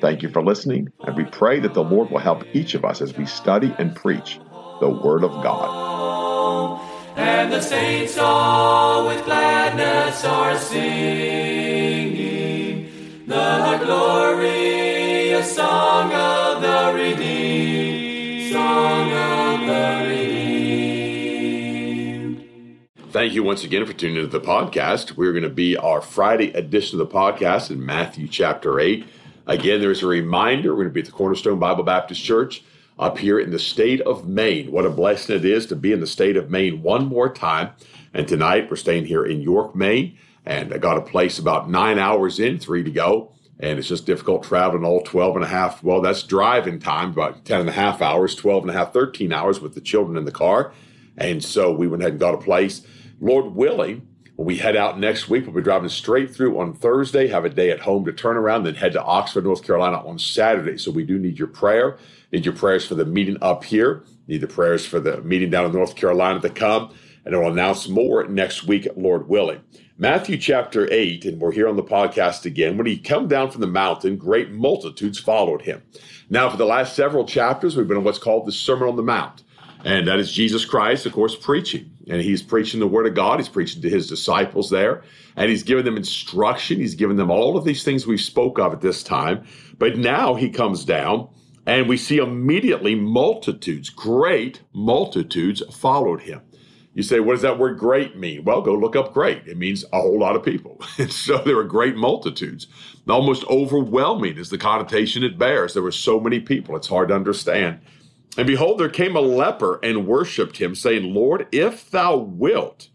Thank you for listening, and we pray that the Lord will help each of us as we study and preach the Word of God. And the saints all with gladness are singing the glorious song of the redeemed, song of the redeemed. Thank you once again for tuning into the podcast. We're going to be our Friday edition of the podcast in Matthew chapter 8. Again, there's a reminder we're going to be at the Cornerstone Bible Baptist Church up here in the state of Maine. What a blessing it is to be in the state of Maine one more time. And tonight we're staying here in York, Maine, and I got a place about nine hours in, three to go. And it's just difficult traveling all 12 and a half. Well, that's driving time, about 10 and a half hours, 12 and a half, 13 hours with the children in the car. And so we went ahead and got a place. Lord willing, when we head out next week, we'll be driving straight through on Thursday, have a day at home to turn around, then head to Oxford, North Carolina on Saturday. So we do need your prayer. Need your prayers for the meeting up here. Need the prayers for the meeting down in North Carolina to come. And I'll announce more next week, Lord willing. Matthew chapter 8, and we're here on the podcast again. When he come down from the mountain, great multitudes followed him. Now, for the last several chapters, we've been on what's called the Sermon on the Mount. And that is Jesus Christ, of course, preaching. And he's preaching the word of God. He's preaching to his disciples there. And he's giving them instruction. He's giving them all of these things we spoke of at this time. But now he comes down and we see immediately multitudes, great multitudes followed him. You say, what does that word great mean? Well, go look up great. It means a whole lot of people. And so there were great multitudes. Almost overwhelming is the connotation it bears. There were so many people, it's hard to understand. And behold, there came a leper and worshiped him, saying, Lord, if thou wilt.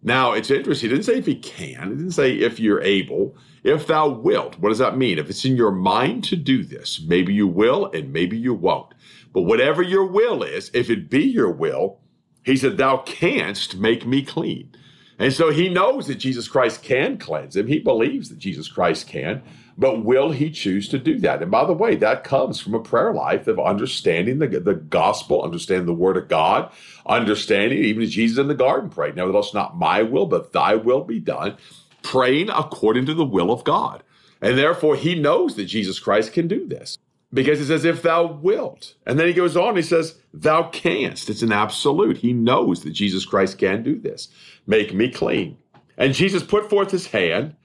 Now, it's interesting. He didn't say if he can, he didn't say if you're able. If thou wilt, what does that mean? If it's in your mind to do this, maybe you will and maybe you won't. But whatever your will is, if it be your will, he said, Thou canst make me clean. And so he knows that Jesus Christ can cleanse him. He believes that Jesus Christ can. But will he choose to do that? And by the way, that comes from a prayer life of understanding the, the gospel, understanding the word of God, understanding even as Jesus in the garden prayed, nevertheless, not my will, but thy will be done, praying according to the will of God. And therefore, he knows that Jesus Christ can do this because he says, if thou wilt. And then he goes on, he says, thou canst. It's an absolute. He knows that Jesus Christ can do this. Make me clean. And Jesus put forth his hand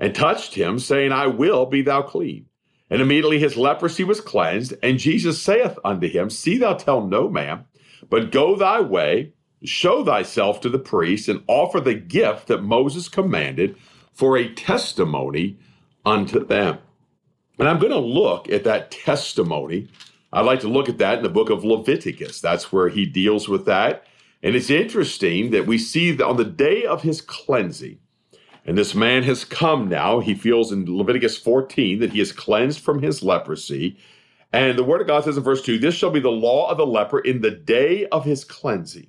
and touched him, saying, I will be thou clean. And immediately his leprosy was cleansed. And Jesus saith unto him, See thou tell no man, but go thy way, show thyself to the priest, and offer the gift that Moses commanded for a testimony unto them. And I'm going to look at that testimony. I'd like to look at that in the book of Leviticus. That's where he deals with that. And it's interesting that we see that on the day of his cleansing, and this man has come now. He feels in Leviticus 14 that he is cleansed from his leprosy. And the word of God says in verse 2 This shall be the law of the leper in the day of his cleansing.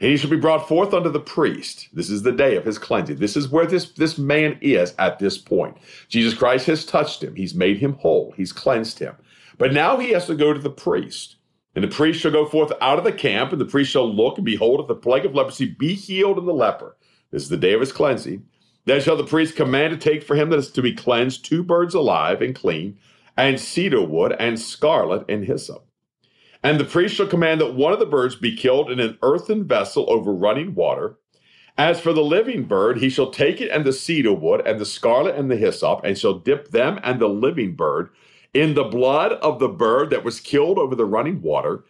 And he shall be brought forth unto the priest. This is the day of his cleansing. This is where this, this man is at this point. Jesus Christ has touched him. He's made him whole. He's cleansed him. But now he has to go to the priest. And the priest shall go forth out of the camp, and the priest shall look and behold, if the plague of leprosy be healed in the leper. This is the day of his cleansing. Then shall the priest command to take for him that is to be cleansed two birds alive and clean, and cedar wood, and scarlet, and hyssop. And the priest shall command that one of the birds be killed in an earthen vessel over running water. As for the living bird, he shall take it and the cedar wood, and the scarlet, and the hyssop, and shall dip them and the living bird in the blood of the bird that was killed over the running water.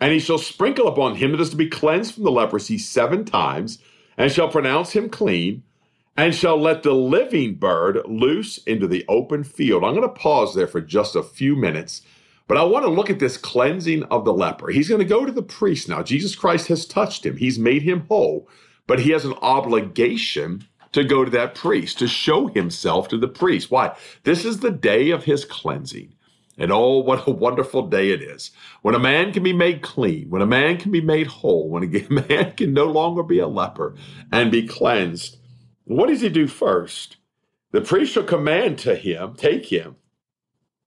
And he shall sprinkle upon him that is to be cleansed from the leprosy seven times, and shall pronounce him clean and shall let the living bird loose into the open field. I'm going to pause there for just a few minutes, but I want to look at this cleansing of the leper. He's going to go to the priest now. Jesus Christ has touched him, he's made him whole, but he has an obligation to go to that priest, to show himself to the priest. Why? This is the day of his cleansing. And oh, what a wonderful day it is when a man can be made clean, when a man can be made whole, when a man can no longer be a leper and be cleansed. What does he do first? The priest shall command to him, take him.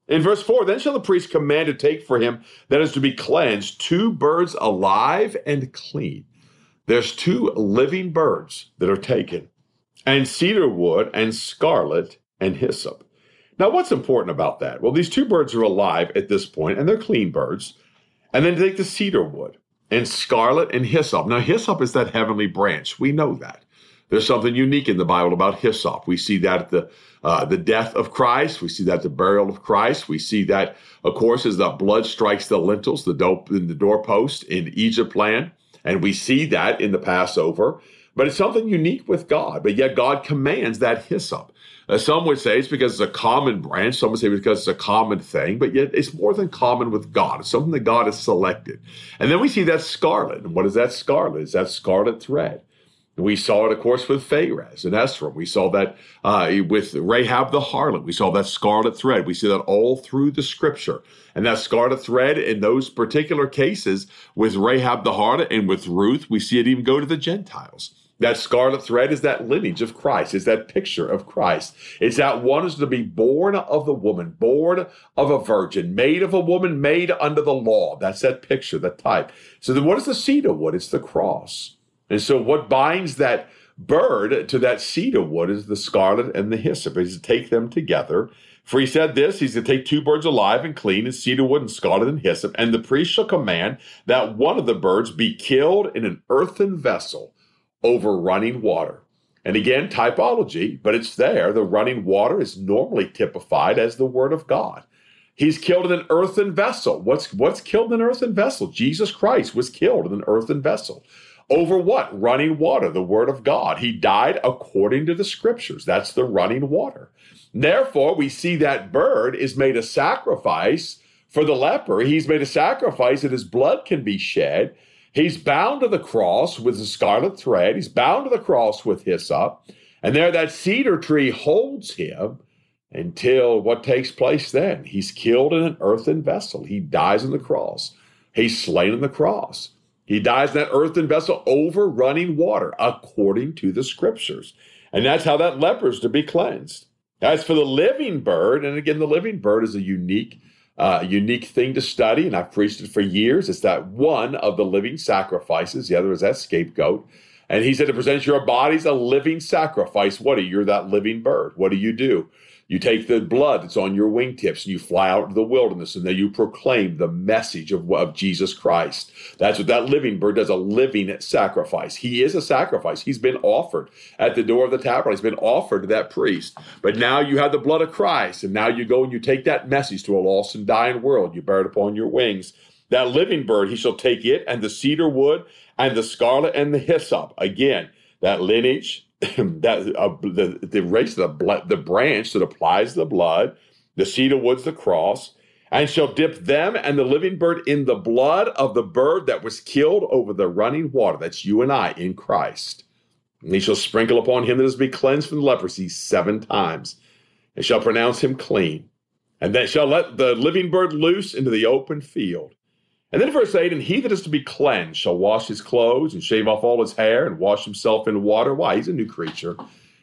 In verse 4, then shall the priest command to take for him that is to be cleansed two birds alive and clean. There's two living birds that are taken, and cedar wood and scarlet and hyssop. Now, what's important about that? Well, these two birds are alive at this point, and they're clean birds. And then take the cedar wood and scarlet and hyssop. Now, hyssop is that heavenly branch. We know that. There's something unique in the Bible about hyssop. We see that at the uh, the death of Christ. We see that the burial of Christ. We see that, of course, as the blood strikes the lintels, the dope in the doorpost in Egypt land, and we see that in the Passover. But it's something unique with God. But yet God commands that hyssop. Uh, some would say it's because it's a common branch. Some would say because it's a common thing, but yet it's more than common with God. It's something that God has selected. And then we see that scarlet. And what is that scarlet? Is that scarlet thread? We saw it, of course, with Pharez and Esther. We saw that uh, with Rahab the harlot. We saw that scarlet thread. We see that all through the scripture. And that scarlet thread in those particular cases with Rahab the harlot and with Ruth, we see it even go to the Gentiles. That scarlet thread is that lineage of Christ. is that picture of Christ. It's that one is to be born of the woman, born of a virgin, made of a woman, made under the law. That's that picture, that type. So then what is the cedar wood? It's the cross. And so what binds that bird to that cedar wood is the scarlet and the hyssop. He's to take them together. For he said this, he's to take two birds alive and clean, and cedar wood and scarlet and hyssop, and the priest shall command that one of the birds be killed in an earthen vessel over running water. And again, typology, but it's there. The running water is normally typified as the word of God. He's killed in an earthen vessel. What's what's killed in an earthen vessel? Jesus Christ was killed in an earthen vessel. Over what? Running water, the word of God. He died according to the scriptures. That's the running water. Therefore, we see that bird is made a sacrifice for the leper. He's made a sacrifice that his blood can be shed He's bound to the cross with a scarlet thread. He's bound to the cross with hyssop. And there that cedar tree holds him until what takes place then? He's killed in an earthen vessel. He dies on the cross. He's slain on the cross. He dies in that earthen vessel over running water, according to the scriptures. And that's how that leper is to be cleansed. As for the living bird, and again, the living bird is a unique uh, unique thing to study, and I've preached it for years. It's that one of the living sacrifices. The other is that scapegoat. And he said to present your bodies a living sacrifice. What are you? You're that living bird. What do you do? You take the blood that's on your wingtips and you fly out to the wilderness and then you proclaim the message of, of Jesus Christ. That's what that living bird does a living sacrifice. He is a sacrifice. He's been offered at the door of the tabernacle. He's been offered to that priest. But now you have the blood of Christ and now you go and you take that message to a lost and dying world. You bear it upon your wings. That living bird, he shall take it and the cedar wood and the scarlet and the hyssop. Again, that lineage, that uh, the the race the blood, the branch that applies the blood, the cedar wood's the cross, and shall dip them and the living bird in the blood of the bird that was killed over the running water. That's you and I in Christ. And he shall sprinkle upon him that is to be cleansed from leprosy seven times, and shall pronounce him clean. And then shall let the living bird loose into the open field. And then verse 8, and he that is to be cleansed shall wash his clothes and shave off all his hair and wash himself in water. Why? He's a new creature.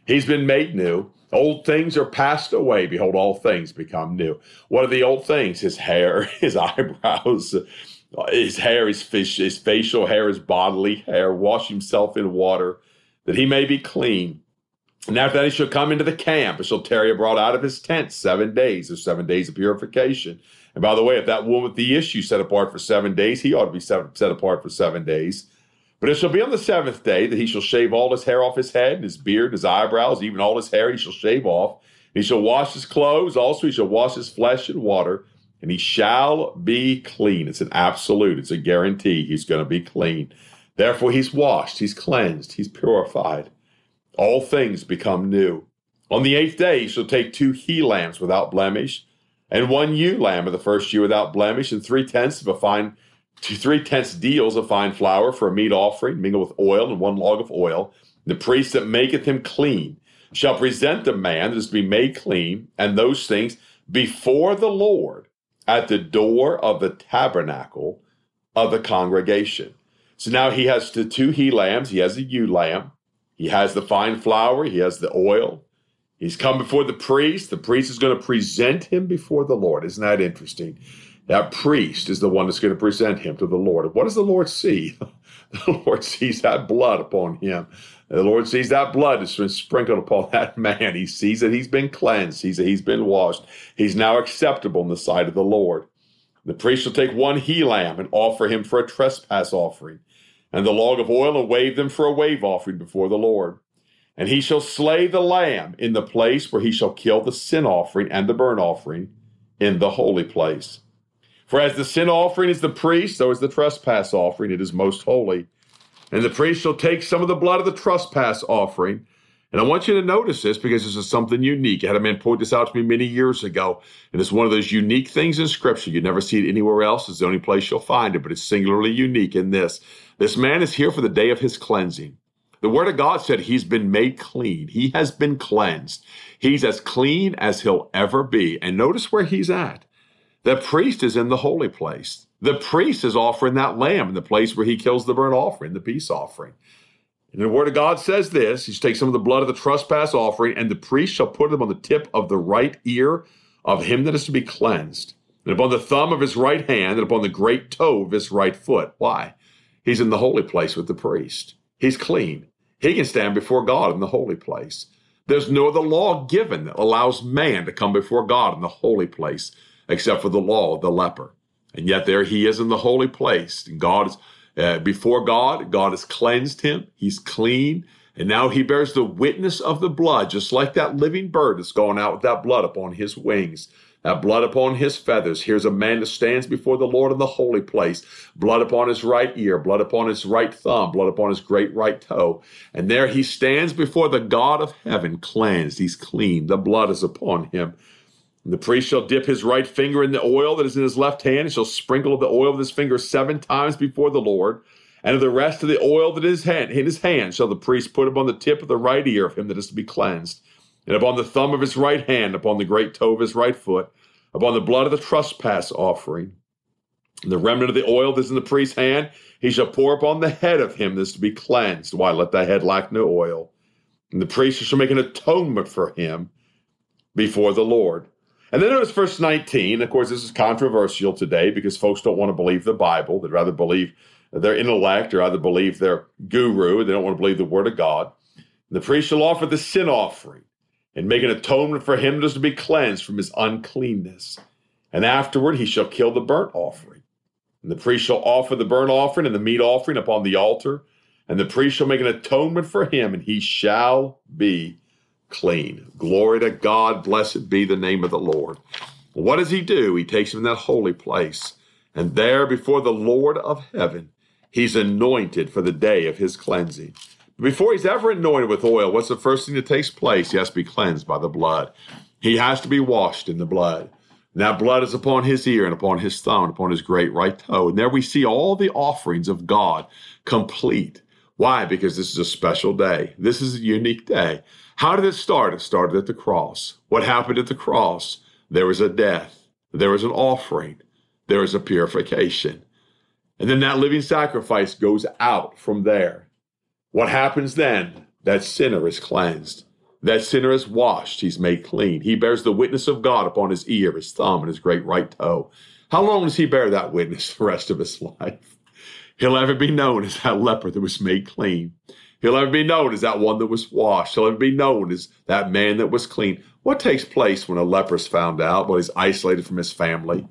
He's been made new. Old things are passed away. Behold, all things become new. What are the old things? His hair, his eyebrows, his hair, his, fish, his facial hair, his bodily hair. Wash himself in water that he may be clean. And after that, he shall come into the camp and shall tarry abroad out of his tent seven days. or seven days of purification. And by the way, if that woman with the issue set apart for seven days, he ought to be set, apart for seven days. But it shall be on the seventh day that he shall shave all his hair off his head, and his beard, his eyebrows, even all his hair he shall shave off. And he shall wash his clothes, also he shall wash his flesh in water, and he shall be clean. It's an absolute, it's a guarantee he's going to be clean. Therefore, he's washed, he's cleansed, he's purified. All things become new. On the eighth day, he shall take two he lambs without blemish and one ewe lamb of the first year without blemish, and three tenths of a fine, three tenths deals of fine flour for a meat offering, mingled with oil, and one log of oil. The priest that maketh him clean shall present the man that is to be made clean, and those things before the Lord at the door of the tabernacle of the congregation. So now he has the two he lambs, he has a ewe lamb, he has the fine flour, he has the oil. He's come before the priest. The priest is going to present him before the Lord. Isn't that interesting? That priest is the one that's going to present him to the Lord. What does the Lord see? the Lord sees that blood upon him. The Lord sees that blood that's been sprinkled upon that man. He sees that he's been cleansed. He sees that he's been washed. He's now acceptable in the sight of the Lord. The priest shall take one he lamb and offer him for a trespass offering and the log of oil and wave them for a wave offering before the Lord. And he shall slay the lamb in the place where he shall kill the sin offering and the burnt offering in the holy place. For as the sin offering is the priest, so is the trespass offering. It is most holy. And the priest shall take some of the blood of the trespass offering. And I want you to notice this because this is something unique. I had a man point this out to me many years ago. And it's one of those unique things in Scripture. You never see it anywhere else. It's the only place you'll find it, but it's singularly unique in this. This man is here for the day of his cleansing. The word of God said he's been made clean. He has been cleansed. He's as clean as he'll ever be. And notice where he's at. The priest is in the holy place. The priest is offering that lamb in the place where he kills the burnt offering, the peace offering. And the word of God says this He takes some of the blood of the trespass offering, and the priest shall put them on the tip of the right ear of him that is to be cleansed, and upon the thumb of his right hand, and upon the great toe of his right foot. Why? He's in the holy place with the priest. He's clean. He can stand before God in the holy place. There's no other law given that allows man to come before God in the holy place except for the law of the leper. And yet there he is in the holy place. And God is uh, before God. God has cleansed him. He's clean. And now he bears the witness of the blood, just like that living bird that's going out with that blood upon his wings blood upon his feathers. Here's a man that stands before the Lord in the holy place, blood upon his right ear, blood upon his right thumb, blood upon his great right toe. And there he stands before the God of heaven, cleansed. He's clean. The blood is upon him. And the priest shall dip his right finger in the oil that is in his left hand, and shall sprinkle of the oil of his finger seven times before the Lord. And of the rest of the oil that is in his hand shall the priest put upon the tip of the right ear of him that is to be cleansed and upon the thumb of his right hand, upon the great toe of his right foot, upon the blood of the trespass offering. And the remnant of the oil that is in the priest's hand, he shall pour upon the head of him that is to be cleansed. Why? Let that head lack no oil. And the priest shall make an atonement for him before the Lord. And then notice verse 19. Of course, this is controversial today because folks don't want to believe the Bible. They'd rather believe their intellect or rather believe their guru. They don't want to believe the Word of God. And the priest shall offer the sin offering and make an atonement for him just to be cleansed from his uncleanness. And afterward he shall kill the burnt offering. And the priest shall offer the burnt offering and the meat offering upon the altar. And the priest shall make an atonement for him, and he shall be clean. Glory to God. Blessed be the name of the Lord. What does he do? He takes him in that holy place. And there before the Lord of heaven, he's anointed for the day of his cleansing. Before he's ever anointed with oil, what's the first thing that takes place? He has to be cleansed by the blood. He has to be washed in the blood. And that blood is upon his ear and upon his thumb and upon his great right toe. And there we see all the offerings of God complete. Why? Because this is a special day. This is a unique day. How did it start? It started at the cross. What happened at the cross? There was a death. There was an offering. There was a purification. And then that living sacrifice goes out from there what happens then? That sinner is cleansed. That sinner is washed. He's made clean. He bears the witness of God upon his ear, his thumb, and his great right toe. How long does he bear that witness the rest of his life? He'll ever be known as that leper that was made clean. He'll ever be known as that one that was washed. He'll ever be known as that man that was clean. What takes place when a leper is found out? Well, he's isolated from his family.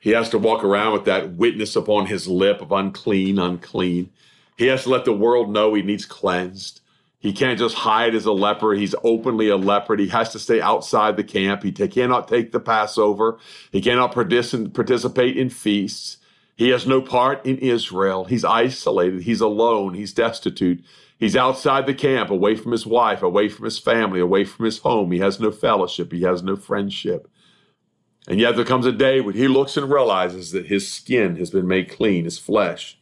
He has to walk around with that witness upon his lip of unclean, unclean. He has to let the world know he needs cleansed. He can't just hide as a leper. He's openly a leper. He has to stay outside the camp. He t- cannot take the Passover. He cannot partic- participate in feasts. He has no part in Israel. He's isolated. He's alone. He's destitute. He's outside the camp, away from his wife, away from his family, away from his home. He has no fellowship. He has no friendship. And yet there comes a day when he looks and realizes that his skin has been made clean, his flesh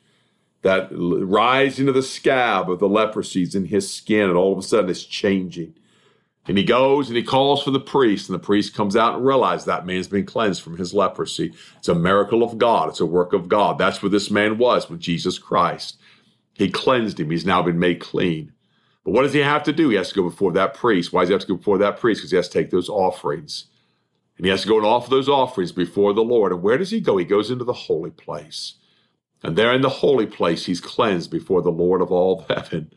that rise into the scab of the leprosy in his skin, and all of a sudden it's changing. And he goes and he calls for the priest, and the priest comes out and realizes that man's been cleansed from his leprosy. It's a miracle of God. It's a work of God. That's where this man was with Jesus Christ. He cleansed him. He's now been made clean. But what does he have to do? He has to go before that priest. Why does he have to go before that priest? Because he has to take those offerings. And he has to go and offer those offerings before the Lord. And where does he go? He goes into the holy place. And there in the holy place, he's cleansed before the Lord of all heaven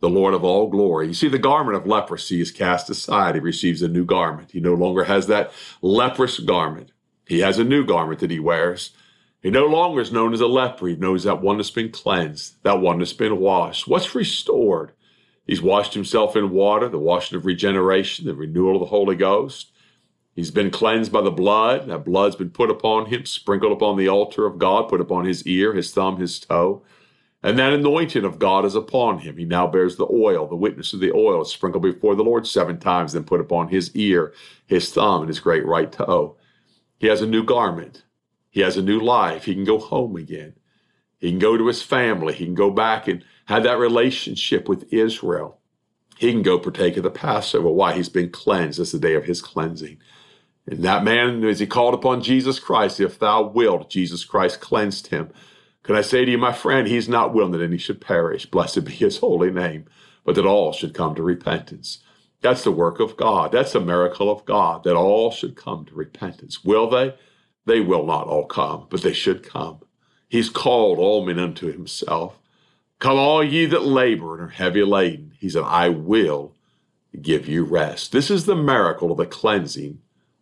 the Lord of all glory. You see, the garment of leprosy is cast aside. He receives a new garment. He no longer has that leprous garment. He has a new garment that he wears. He no longer is known as a leper. He knows that one that's been cleansed, that one that's been washed. What's restored? He's washed himself in water, the washing of regeneration, the renewal of the Holy Ghost. He's been cleansed by the blood. That blood's been put upon him, sprinkled upon the altar of God, put upon his ear, his thumb, his toe. And that anointing of God is upon him. He now bears the oil, the witness of the oil, sprinkled before the Lord seven times, then put upon his ear, his thumb, and his great right toe. He has a new garment. He has a new life. He can go home again. He can go to his family. He can go back and have that relationship with Israel. He can go partake of the Passover. Why? He's been cleansed. It's the day of his cleansing. And that man, as he called upon Jesus Christ, if thou wilt, Jesus Christ cleansed him. Can I say to you, my friend, he's not willing that any should perish, blessed be his holy name, but that all should come to repentance. That's the work of God. That's the miracle of God, that all should come to repentance. Will they? They will not all come, but they should come. He's called all men unto himself. Come, all ye that labor and are heavy laden. He said, I will give you rest. This is the miracle of the cleansing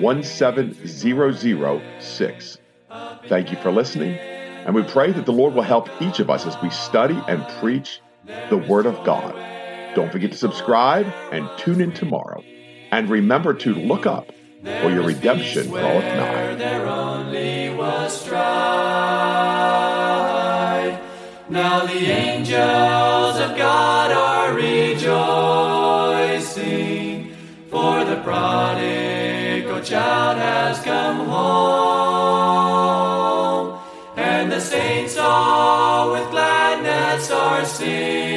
17006. Thank you for listening, and we pray that the Lord will help each of us as we study and preach the Word of God. Don't forget to subscribe and tune in tomorrow. And remember to look up, for your redemption draweth nigh. Now the angels of God are rejoicing for the child has come home, and the saints all with gladness are singing